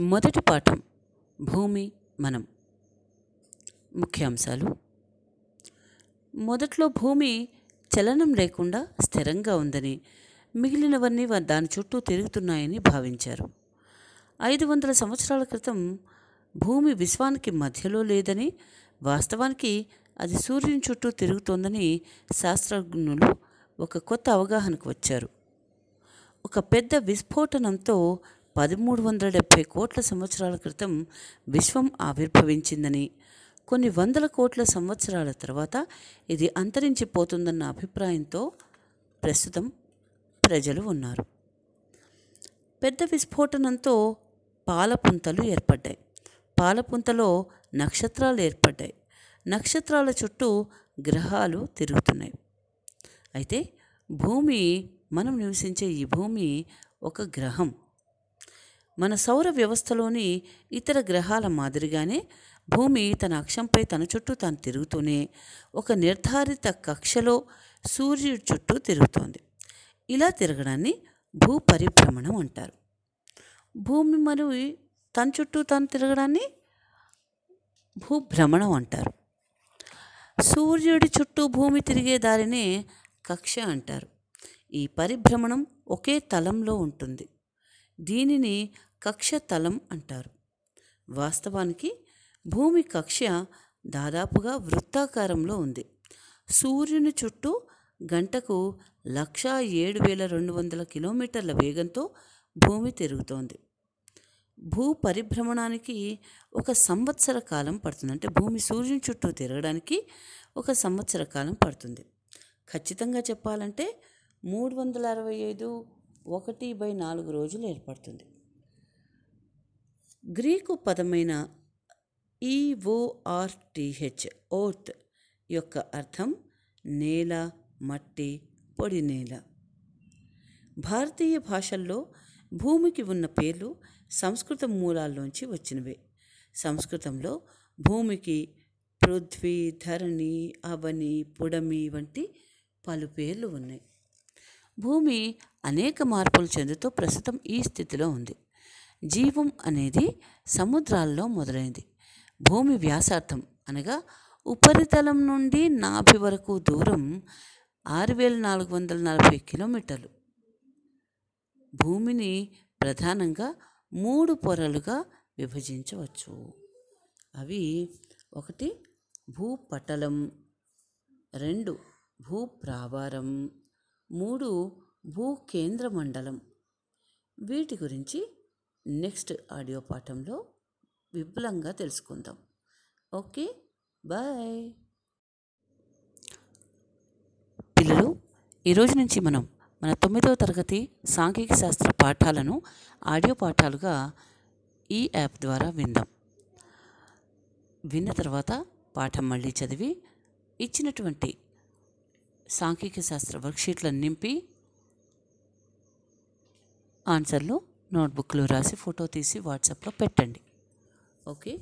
మొదటి పాఠం భూమి మనం. ముఖ్యాంశాలు. మొదట్లో భూమి చలనం లేకుండా స్థిరంగా ఉందని మిగిలినవన్నీ దాని చుట్టూ తిరుగుతున్నాయని భావించారు. ఐదు వందల సంవత్సరాల క్రితం భూమి విశ్వానికి మధ్యలో లేదని వాస్తవానికి అది సూర్యుని చుట్టూ తిరుగుతోందని శాస్త్రజ్ఞులు ఒక కొత్త అవగాహనకు వచ్చారు. ఒక పెద్ద విస్ఫోటనంతో పదమూడు వందల డెబ్భై కోట్ల సంవత్సరాల క్రితం విశ్వం ఆవిర్భవించిందని కొన్ని వందల కోట్ల సంవత్సరాల తర్వాత ఇది అంతరించిపోతుందన్న అభిప్రాయంతో ప్రస్తుతం ప్రజలు ఉన్నారు. పెద్ద విస్ఫోటనంతో పాలపుంతలు ఏర్పడ్డాయి. పాలపుంతలో నక్షత్రాలు ఏర్పడ్డాయి. నక్షత్రాల చుట్టూ గ్రహాలు తిరుగుతున్నాయి. అయితే భూమి మనం నివసించే ఈ భూమి ఒక గ్రహం. మన సౌర వ్యవస్థలోని ఇతర గ్రహాల మాదిరిగానే భూమి తన అక్షంపై తన చుట్టూ తాను తిరుగుతూనే ఒక నిర్ధారిత కక్షలో సూర్యుడి చుట్టూ తిరుగుతోంది. ఇలా తిరగడాన్ని భూ పరిభ్రమణం అంటారు. భూమి మరి తన చుట్టూ తాను తిరగడాన్ని భూభ్రమణం అంటారు. సూర్యుడి చుట్టూ భూమి తిరిగే దారినే కక్ష అంటారు. ఈ పరిభ్రమణం ఒకే తలంలో ఉంటుంది. దీనిని కక్షతలం అంటారు. వాస్తవానికి భూమి కక్ష దాదాపుగా వృత్తాకారంలో ఉంది. సూర్యుని చుట్టూ గంటకు లక్షా ఏడు వేల రెండు వందల కిలోమీటర్ల వేగంతో భూమి తిరుగుతోంది. భూ పరిభ్రమణానికి ఒక సంవత్సర కాలం పడుతుంది. అంటే భూమి సూర్యుని చుట్టూ తిరగడానికి ఒక సంవత్సర కాలం పడుతుంది. ఖచ్చితంగా చెప్పాలంటే మూడు వందల అరవై ఐదు ఒకటి బై నాలుగు రోజులు ఏర్పడుతుంది. గ్రీకు పదమైన ఈఓఆర్టీహెచ్ ఓర్త్ యొక్క అర్థం నేల మట్టి పొడి నేల. భారతీయ భాషల్లో భూమికి ఉన్న పేర్లు సంస్కృత మూలాల్లోంచి వచ్చినవే. సంస్కృతంలో భూమికి పృథ్వీ ధరణి అవని పుడమి వంటి పలు పేర్లు ఉన్నాయి. భూమి అనేక మార్పులు చెందుతూ ప్రస్తుతం ఈ స్థితిలో ఉంది. జీవం అనేది సముద్రాల్లో మొదలైంది. భూమి వ్యాసార్థం అనగా ఉపరితలం నుండి నాభి వరకు దూరం ఆరు వేల నాలుగు వందల నలభై కిలోమీటర్లు. భూమిని ప్రధానంగా మూడు పొరలుగా విభజించవచ్చు. అవి ఒకటి భూపటలం రెండు భూప్రావారం మూడు భూకేంద్ర మండలం వీటి గురించి నెక్స్ట్ ఆడియో పాఠంలో విపులంగా తెలుసుకుందాం. ఓకే? బాయ్! పిల్లలు ఈరోజు నుంచి మనం మన తొమ్మిదవ తరగతి సాంఘిక శాస్త్ర పాఠాలను ఆడియో పాఠాలుగా ఈ యాప్ ద్వారా విందాం. విన్న తర్వాత పాఠం మళ్ళీ చదివి ఇచ్చినటువంటి సాంఘిక శాస్త్ర వర్క్షీట్లను నింపి ఆన్సర్లు నోట్బుక్లో రాసి ఫోటో తీసి వాట్సాప్లో పెట్టండి. ఓకే?